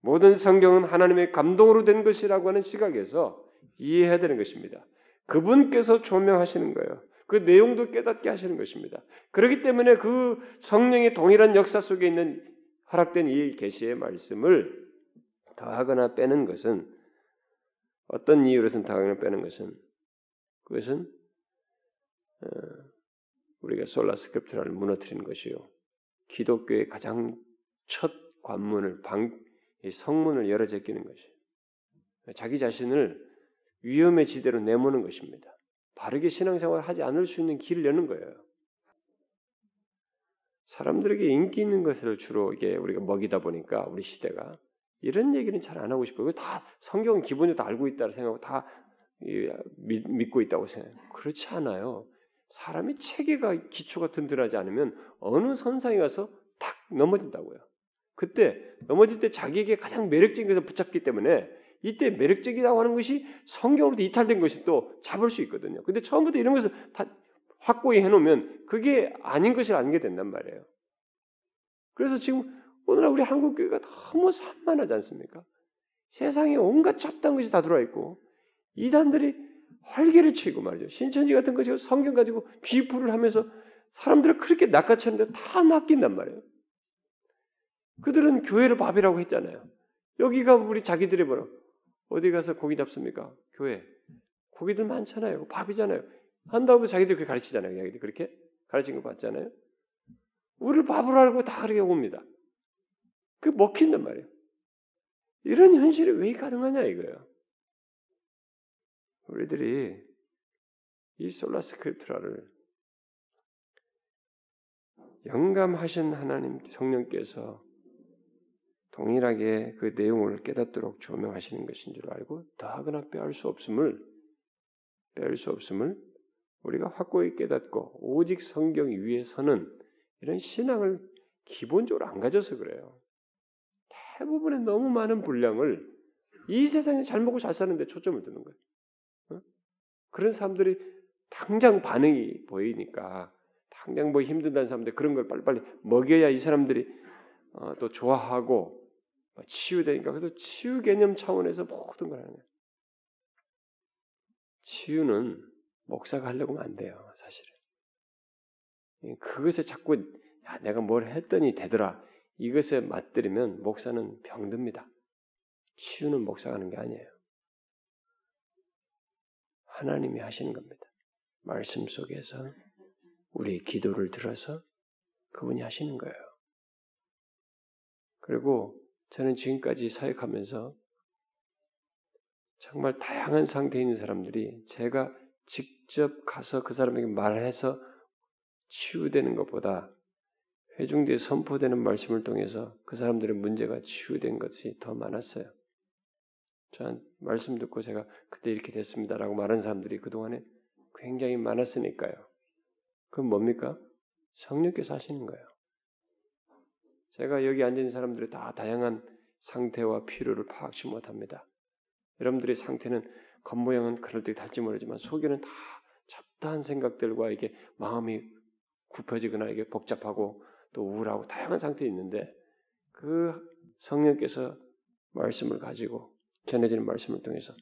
모든 성경은 하나님의 감동으로 된 것이라고 하는 시각에서 이해해야 되는 것입니다. 그분께서 조명하시는 거예요. 그 내용도 깨닫게 하시는 것입니다. 그렇기 때문에 그 성령의 동일한 역사 속에 있는 허락된 이 계시의 말씀을 더하거나 빼는 것은 어떤 이유로선 더하거나 빼는 것은 그것은 어, 우리가 솔라스크립트라를 무너뜨리는 것이요. 기독교의 가장 첫 관문을 방 성문을 열어 제끼는 것이 자기 자신을 위험의 지대로 내모는 것입니다. 바르게 신앙생활을 하지 않을 수 있는 길을 여는 거예요. 사람들에게 인기 있는 것을 주로 이게 우리가 먹이다 보니까 우리 시대가 이런 얘기는 잘 안 하고 싶어요. 다 성경은 기본적으로 다 알고 있다고 생각하고 다 믿 고 있다고 생각해요. 그렇지 않아요. 사람이 체계가 기초가 든든하지 않으면 어느 선상에 가서 탁 넘어진다고요. 그때 넘어질 때 자기에게 가장 매력적인 것을 붙잡기 때문에 이때 매력적이라고 하는 것이 성경으로부터 이탈된 것이 또 잡을 수 있거든요. 근데 처음부터 이런 것을 다 확고히 해놓으면 그게 아닌 것을 알게 된단 말이에요. 그래서 지금 오늘날 우리 한국 교회가 너무 산만하지 않습니까? 세상에 온갖 잡다한 것이 다 들어와 있고 이단들이 활개를 치고 말이죠. 신천지 같은 것이 성경 가지고 비풀을 하면서 사람들을 그렇게 낚아채는데 다 낚인단 말이에요. 그들은 교회를 밥이라고 했잖아요. 여기가 우리 자기들의 뭐라 어디 가서 고기 잡습니까? 교회. 고기들 많잖아요. 밥이잖아요. 한다고 자기들 그렇게 가르치잖아요. 자기들 그렇게 가르친 거 봤잖아요. 우리를 밥으로 알고 다 그렇게 옵니다. 그 먹힌단 말이에요. 이런 현실이 왜 가능하냐 이거예요. 우리들이 이 솔라 스크립트라를 영감하신 하나님 성령께서 동일하게 그 내용을 깨닫도록 조명하시는 것인 줄 알고 더하거나 빼할 수 없음을 빼할 수 없음을 우리가 확고히 깨닫고 오직 성경 위에서는 이런 신앙을 기본적으로 안 가져서 그래요. 대부분의 너무 많은 분량을 이 세상에 잘 먹고 잘 사는데 초점을 두는 거예요. 어? 그런 사람들이 당장 반응이 보이니까 당장 뭐 힘든다는 사람들 그런 걸 빨리빨리 먹여야 이 사람들이 어, 또 좋아하고 치유되니까 그래서 치유 개념 차원에서 모든 걸 하는 거예요. 치유는 목사가 하려고 하면 안 돼요, 사실은. 그것에 자꾸 야, 내가 뭘 했더니 되더라. 이것에 맞들이면 목사는 병듭니다. 치유는 목사가 하는 게 아니에요. 하나님이 하시는 겁니다. 말씀 속에서 우리 기도를 들어서 그분이 하시는 거예요. 그리고 저는 지금까지 사역하면서 정말 다양한 상태에 있는 사람들이 제가 직접 가서 그 사람에게 말해서 치유되는 것보다 회중대에 선포되는 말씀을 통해서 그 사람들의 문제가 치유된 것이 더 많았어요. 전 말씀 듣고 제가 그때 이렇게 됐습니다라고 말한 사람들이 그동안에 굉장히 많았으니까요. 그건 뭡니까? 성령께서 하시는 거예요. 제가 여기 앉은 사람들이 다 다양한 상태와 필요를 파악치 못합니다. 여러분들의 상태는 겉모양은 그럴 때 달지 모르지만 속에는 다 잡다한 생각들과 이게 마음이 굽혀지거나 이게 복잡하고 또 우울하고 다양한 상태에 있는데 그 성령께서 말씀을 가지고 전해지는 말씀을 통해서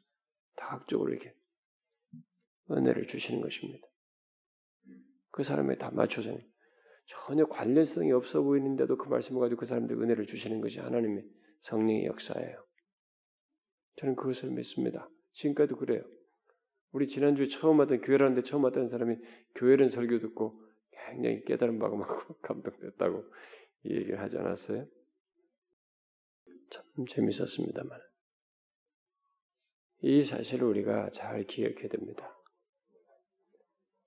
다각적으로 이렇게 은혜를 주시는 것입니다. 그 사람에 다 맞춰서 전혀 관련성이 없어 보이는데도 그 말씀을 가지고 그 사람들 은혜를 주시는 것이 하나님의 성령의 역사예요. 저는 그것을 믿습니다. 지금까지도 그래요. 우리 지난주에 처음 왔던 교회라는데 처음 왔던 사람이 교회는 설교 듣고 굉장히 깨달은 바가 많고 감동됐다고 이 얘기를 하지 않았어요? 참 재밌었습니다만. 이 사실을 우리가 잘 기억해야 됩니다.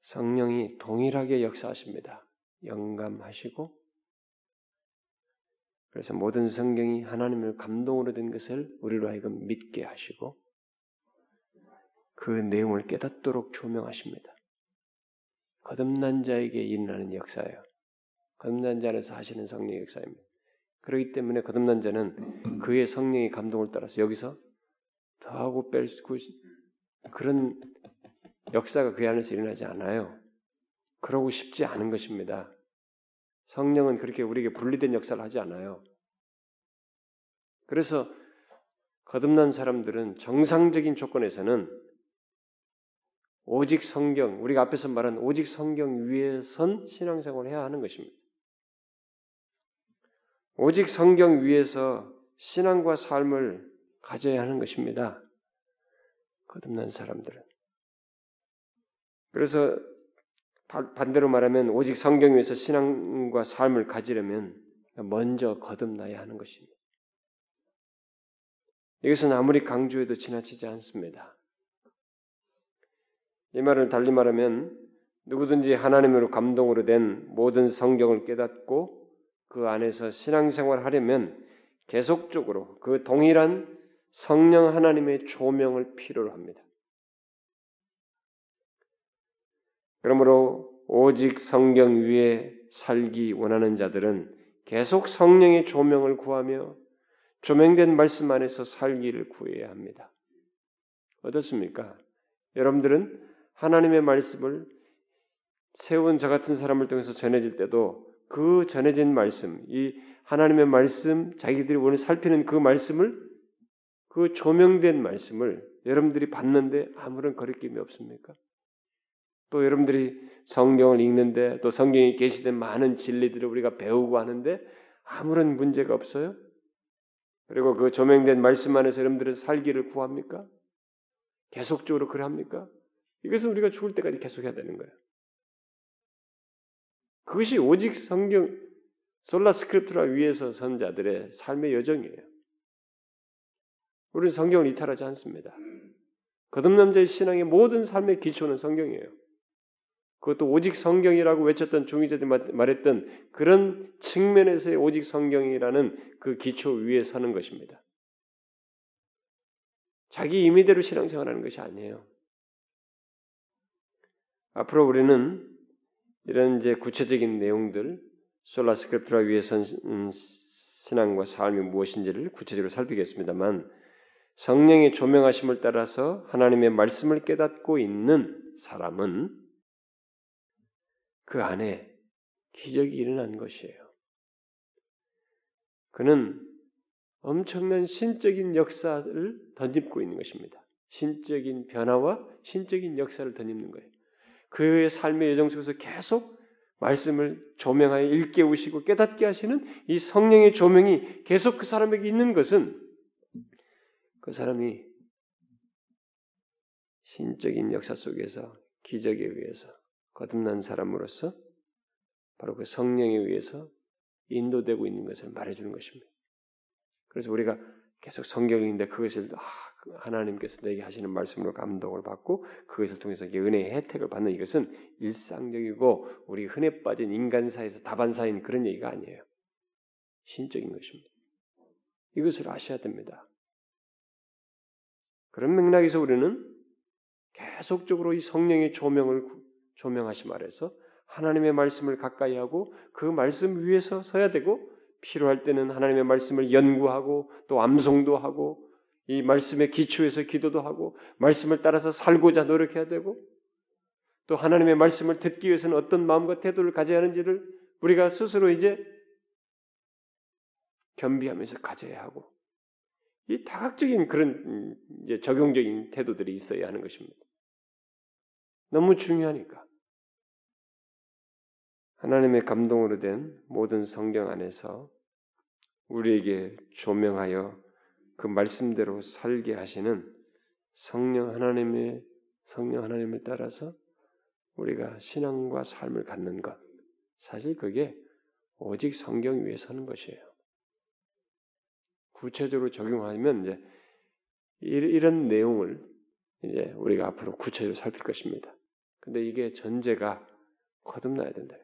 성령이 동일하게 역사하십니다. 영감하시고 그래서 모든 성경이 하나님을 감동으로 된 것을 우리로 하여금 믿게 하시고 그 내용을 깨닫도록 조명하십니다. 거듭난 자에게 일어나는 역사예요. 거듭난 자 안에서 하시는 성령의 역사입니다. 그렇기 때문에 거듭난 자는 그의 성령의 감동을 따라서 여기서 더하고 뺄수 그런 역사가 그 안에서 일어나지 않아요. 그러고 싶지 않은 것입니다. 성령은 그렇게 우리에게 분리된 역사를 하지 않아요. 그래서 거듭난 사람들은 정상적인 조건에서는 오직 성경, 우리가 앞에서 말한 오직 성경 위에선 신앙생활을 해야 하는 것입니다. 오직 성경 위에서 신앙과 삶을 가져야 하는 것입니다. 거듭난 사람들은. 그래서 반대로 말하면 오직 성경 위에서 신앙과 삶을 가지려면 먼저 거듭나야 하는 것입니다. 이것은 아무리 강조해도 지나치지 않습니다. 이 말을 달리 말하면 누구든지 하나님으로 감동으로 된 모든 성경을 깨닫고 그 안에서 신앙생활을 하려면 계속적으로 그 동일한 성령 하나님의 조명을 필요로 합니다. 그러므로 오직 성경 위에 살기 원하는 자들은 계속 성령의 조명을 구하며 조명된 말씀 안에서 살기를 구해야 합니다. 어떻습니까? 여러분들은 하나님의 말씀을 세운 저 같은 사람을 통해서 전해질 때도 그 전해진 말씀, 이 하나님의 말씀, 자기들이 오늘 살피는 그 말씀을 그 조명된 말씀을 여러분들이 봤는데 아무런 거리낌이 없습니까? 또 여러분들이 성경을 읽는데 또 성경에 계시된 많은 진리들을 우리가 배우고 하는데 아무런 문제가 없어요? 그리고 그 조명된 말씀 안에서 여러분들은 살기를 구합니까? 계속적으로 그래 합니까? 이것은 우리가 죽을 때까지 계속해야 되는 거예요. 그것이 오직 성경 솔라 스크립트라 위에서 선 자들의 삶의 여정이에요. 우리는 성경을 이탈하지 않습니다. 거듭남자의 신앙의 모든 삶의 기초는 성경이에요. 그것도 오직 성경이라고 외쳤던 종이자들이 말했던 그런 측면에서의 오직 성경이라는 그 기초 위에 서는 것입니다. 자기 임의대로 신앙생활하는 것이 아니에요. 앞으로 우리는 이런 이제 구체적인 내용들 솔라 스크립트라 위에 선 음, 신앙과 삶이 무엇인지를 구체적으로 살피겠습니다만 성령의 조명하심을 따라서 하나님의 말씀을 깨닫고 있는 사람은 그 안에 기적이 일어난 것이에요. 그는 엄청난 신적인 역사를 던집고 있는 것입니다. 신적인 변화와 신적인 역사를 던집는 거예요. 그의 삶의 여정 속에서 계속 말씀을 조명하여 일깨우시고 깨닫게 하시는 이 성령의 조명이 계속 그 사람에게 있는 것은 그 사람이 신적인 역사 속에서 기적에 의해서 거듭난 사람으로서 바로 그 성령에 의해서 인도되고 있는 것을 말해주는 것입니다. 그래서 우리가 계속 성경을 읽는데 그것을 아, 그 하나님께서 내게 하시는 말씀으로 감동을 받고 그것을 통해서 은혜의 혜택을 받는 이것은 일상적이고 우리 흔해 빠진 인간사에서 다반사인 그런 얘기가 아니에요. 신적인 것입니다. 이것을 아셔야 됩니다. 그런 맥락에서 우리는 계속적으로 이 성령의 조명을 조명하시 말해서 하나님의 말씀을 가까이 하고 그 말씀 위에서 서야 되고 필요할 때는 하나님의 말씀을 연구하고 또 암송도 하고 이 말씀의 기초에서 기도도 하고 말씀을 따라서 살고자 노력해야 되고 또 하나님의 말씀을 듣기 위해서는 어떤 마음과 태도를 가져야 하는지를 우리가 스스로 이제 겸비하면서 가져야 하고 이 다각적인 그런 이제 적용적인 태도들이 있어야 하는 것입니다. 너무 중요하니까. 하나님의 감동으로 된 모든 성경 안에서 우리에게 조명하여 그 말씀대로 살게 하시는 성령 하나님의 성령 하나님을 따라서 우리가 신앙과 삶을 갖는 것 사실 그게 오직 성경 위에 서는 것이에요. 구체적으로 적용하면 이제 이런 내용을 이제 우리가 앞으로 구체적으로 살필 것입니다. 근데 이게 전제가 거듭나야 된다.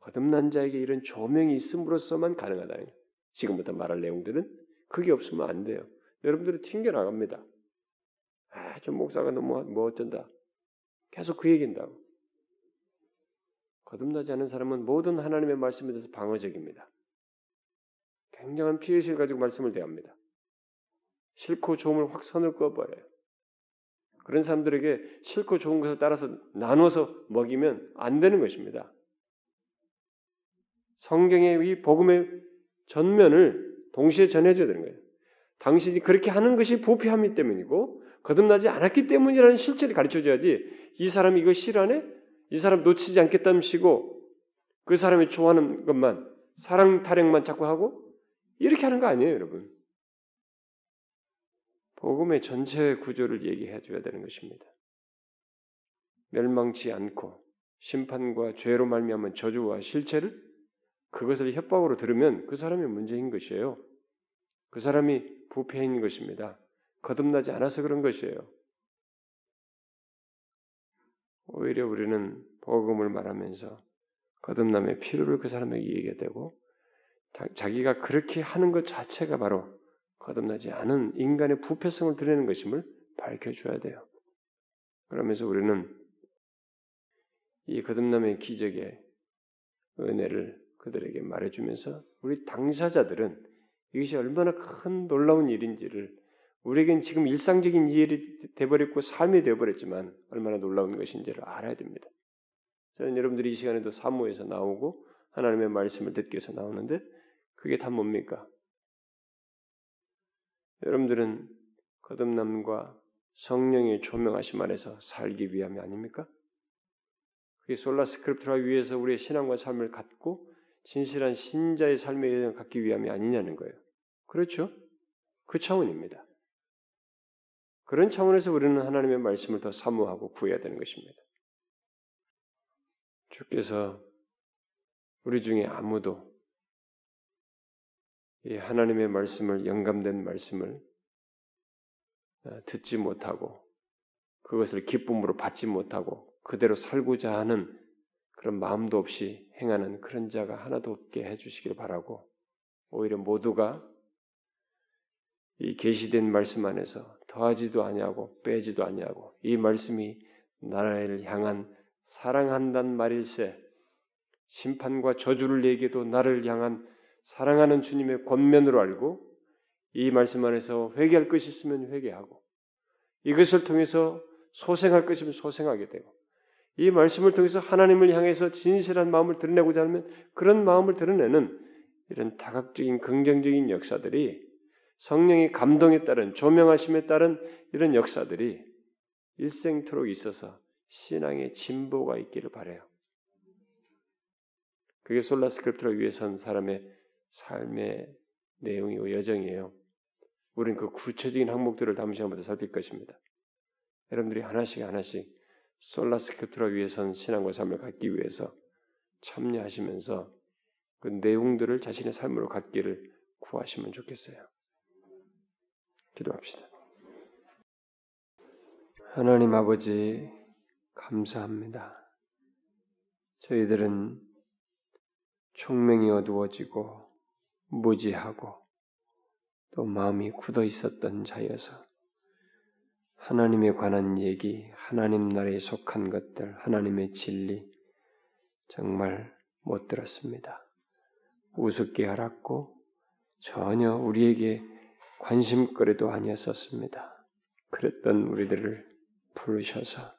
거듭난 자에게 이런 조명이 있음으로써만 가능하다. 지금부터 말할 내용들은 그게 없으면 안 돼요. 여러분들이 튕겨 나갑니다. 아, 저 목사가 너무 뭐 어쩐다. 계속 그 얘기한다고. 거듭나지 않은 사람은 모든 하나님의 말씀에 대해서 방어적입니다. 굉장한 피해의식을 가지고 말씀을 대합니다. 싫고 좋음을 확 선을 꺼버려요. 그런 사람들에게 싫고 좋은 것을 따라서 나눠서 먹이면 안 되는 것입니다. 성경의 이 복음의 전면을 동시에 전해줘야 되는 거예요. 당신이 그렇게 하는 것이 부패함이 때문이고 거듭나지 않았기 때문이라는 실체를 가르쳐줘야지 이 사람이 이거 싫어하네? 이 사람 놓치지 않겠다면시고 그 사람이 좋아하는 것만 사랑 타령만 자꾸 하고 이렇게 하는 거 아니에요, 여러분. 복음의 전체 구조를 얘기해 줘야 되는 것입니다. 멸망치 않고 심판과 죄로 말미암은 저주와 실체를 그것을 협박으로 들으면 그 사람이 문제인 것이에요. 그 사람이 부패인 것입니다. 거듭나지 않아서 그런 것이에요. 오히려 우리는 복음을 말하면서 거듭남의 필요를 그 사람에게 얘기되고 자기가 그렇게 하는 것 자체가 바로 거듭나지 않은 인간의 부패성을 드러내는 것임을 밝혀줘야 돼요. 그러면서 우리는 이 거듭남의 기적의 은혜를 그들에게 말해주면서 우리 당사자들은 이것이 얼마나 큰 놀라운 일인지를 우리에겐 지금 일상적인 일이 돼버렸고 삶이 되어버렸지만 얼마나 놀라운 것인지를 알아야 됩니다. 저는 여러분들이 이 시간에도 사모에서 나오고 하나님의 말씀을 듣기 위해서 나오는데 그게 다 뭡니까? 여러분들은 거듭남과 성령의 조명하심 안에서 살기 위함이 아닙니까? 그게 솔라 스크립트라 위에서 우리의 신앙과 삶을 갖고 진실한 신자의 삶의 여정을 갖기 위함이 아니냐는 거예요. 그렇죠? 그 차원입니다. 그런 차원에서 우리는 하나님의 말씀을 더 사모하고 구해야 되는 것입니다. 주께서 우리 중에 아무도 이 하나님의 말씀을 영감된 말씀을 어, 듣지 못하고 그것을 기쁨으로 받지 못하고 그대로 살고자 하는 그런 마음도 없이 행하는 그런 자가 하나도 없게 해주시길 바라고 오히려 모두가 이 계시된 말씀 안에서 더하지도 아니하고 빼지도 아니하고 이 말씀이 나라를 향한 사랑한단 말일세 심판과 저주를 내게도 나를 향한 사랑하는 주님의 권면으로 알고 이 말씀 안에서 회개할 것이 있으면 회개하고 이것을 통해서 소생할 것이면 소생하게 되고 이 말씀을 통해서 하나님을 향해서 진실한 마음을 드러내고자 하면 그런 마음을 드러내는 이런 다각적인 긍정적인 역사들이 성령의 감동에 따른 조명하심에 따른 이런 역사들이 일생토록 있어서 신앙의 진보가 있기를 바래요. 그게 sola scriptura 위에 선 사람의 삶의 내용이고 여정이에요. 우리는 그 구체적인 항목들을 다음 시간부터 살필 것입니다. 여러분들이 하나씩 하나씩 sola scriptura 위에 선 신앙과 삶을 갖기 위해서 참여하시면서 그 내용들을 자신의 삶으로 갖기를 구하시면 좋겠어요. 기도합시다. 하나님 아버지 감사합니다. 저희들은 총명이 어두워지고 무지하고 또 마음이 굳어 있었던 자여서 하나님에 관한 얘기, 하나님 나라에 속한 것들, 하나님의 진리 정말 못 들었습니다. 우습게 알았고 전혀 우리에게 관심거리도 아니었었습니다. 그랬던 우리들을 부르셔서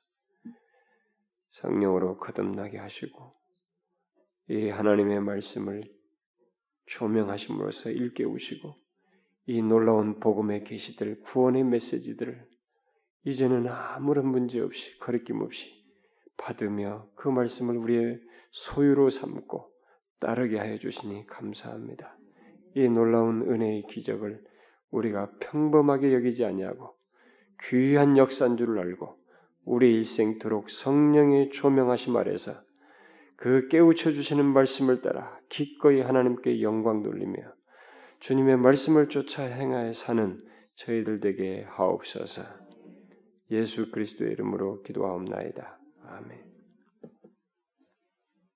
성령으로 거듭나게 하시고 이 하나님의 말씀을 조명하심으로써 일깨우시고 이 놀라운 복음의 계시들, 구원의 메시지들을 이제는 아무런 문제 없이 거리낌 없이 받으며 그 말씀을 우리의 소유로 삼고 따르게 하여 주시니 감사합니다. 이 놀라운 은혜의 기적을 우리가 평범하게 여기지 아니하고 귀한 역사인 줄을 알고 우리 일생토록 성령의 조명하심 아래서 그 깨우쳐 주시는 말씀을 따라 기꺼이 하나님께 영광 돌리며 주님의 말씀을 쫓아 행하여 사는 저희들 되게 하옵소서. 예수 그리스도의 이름으로 기도하옵나이다. 아멘.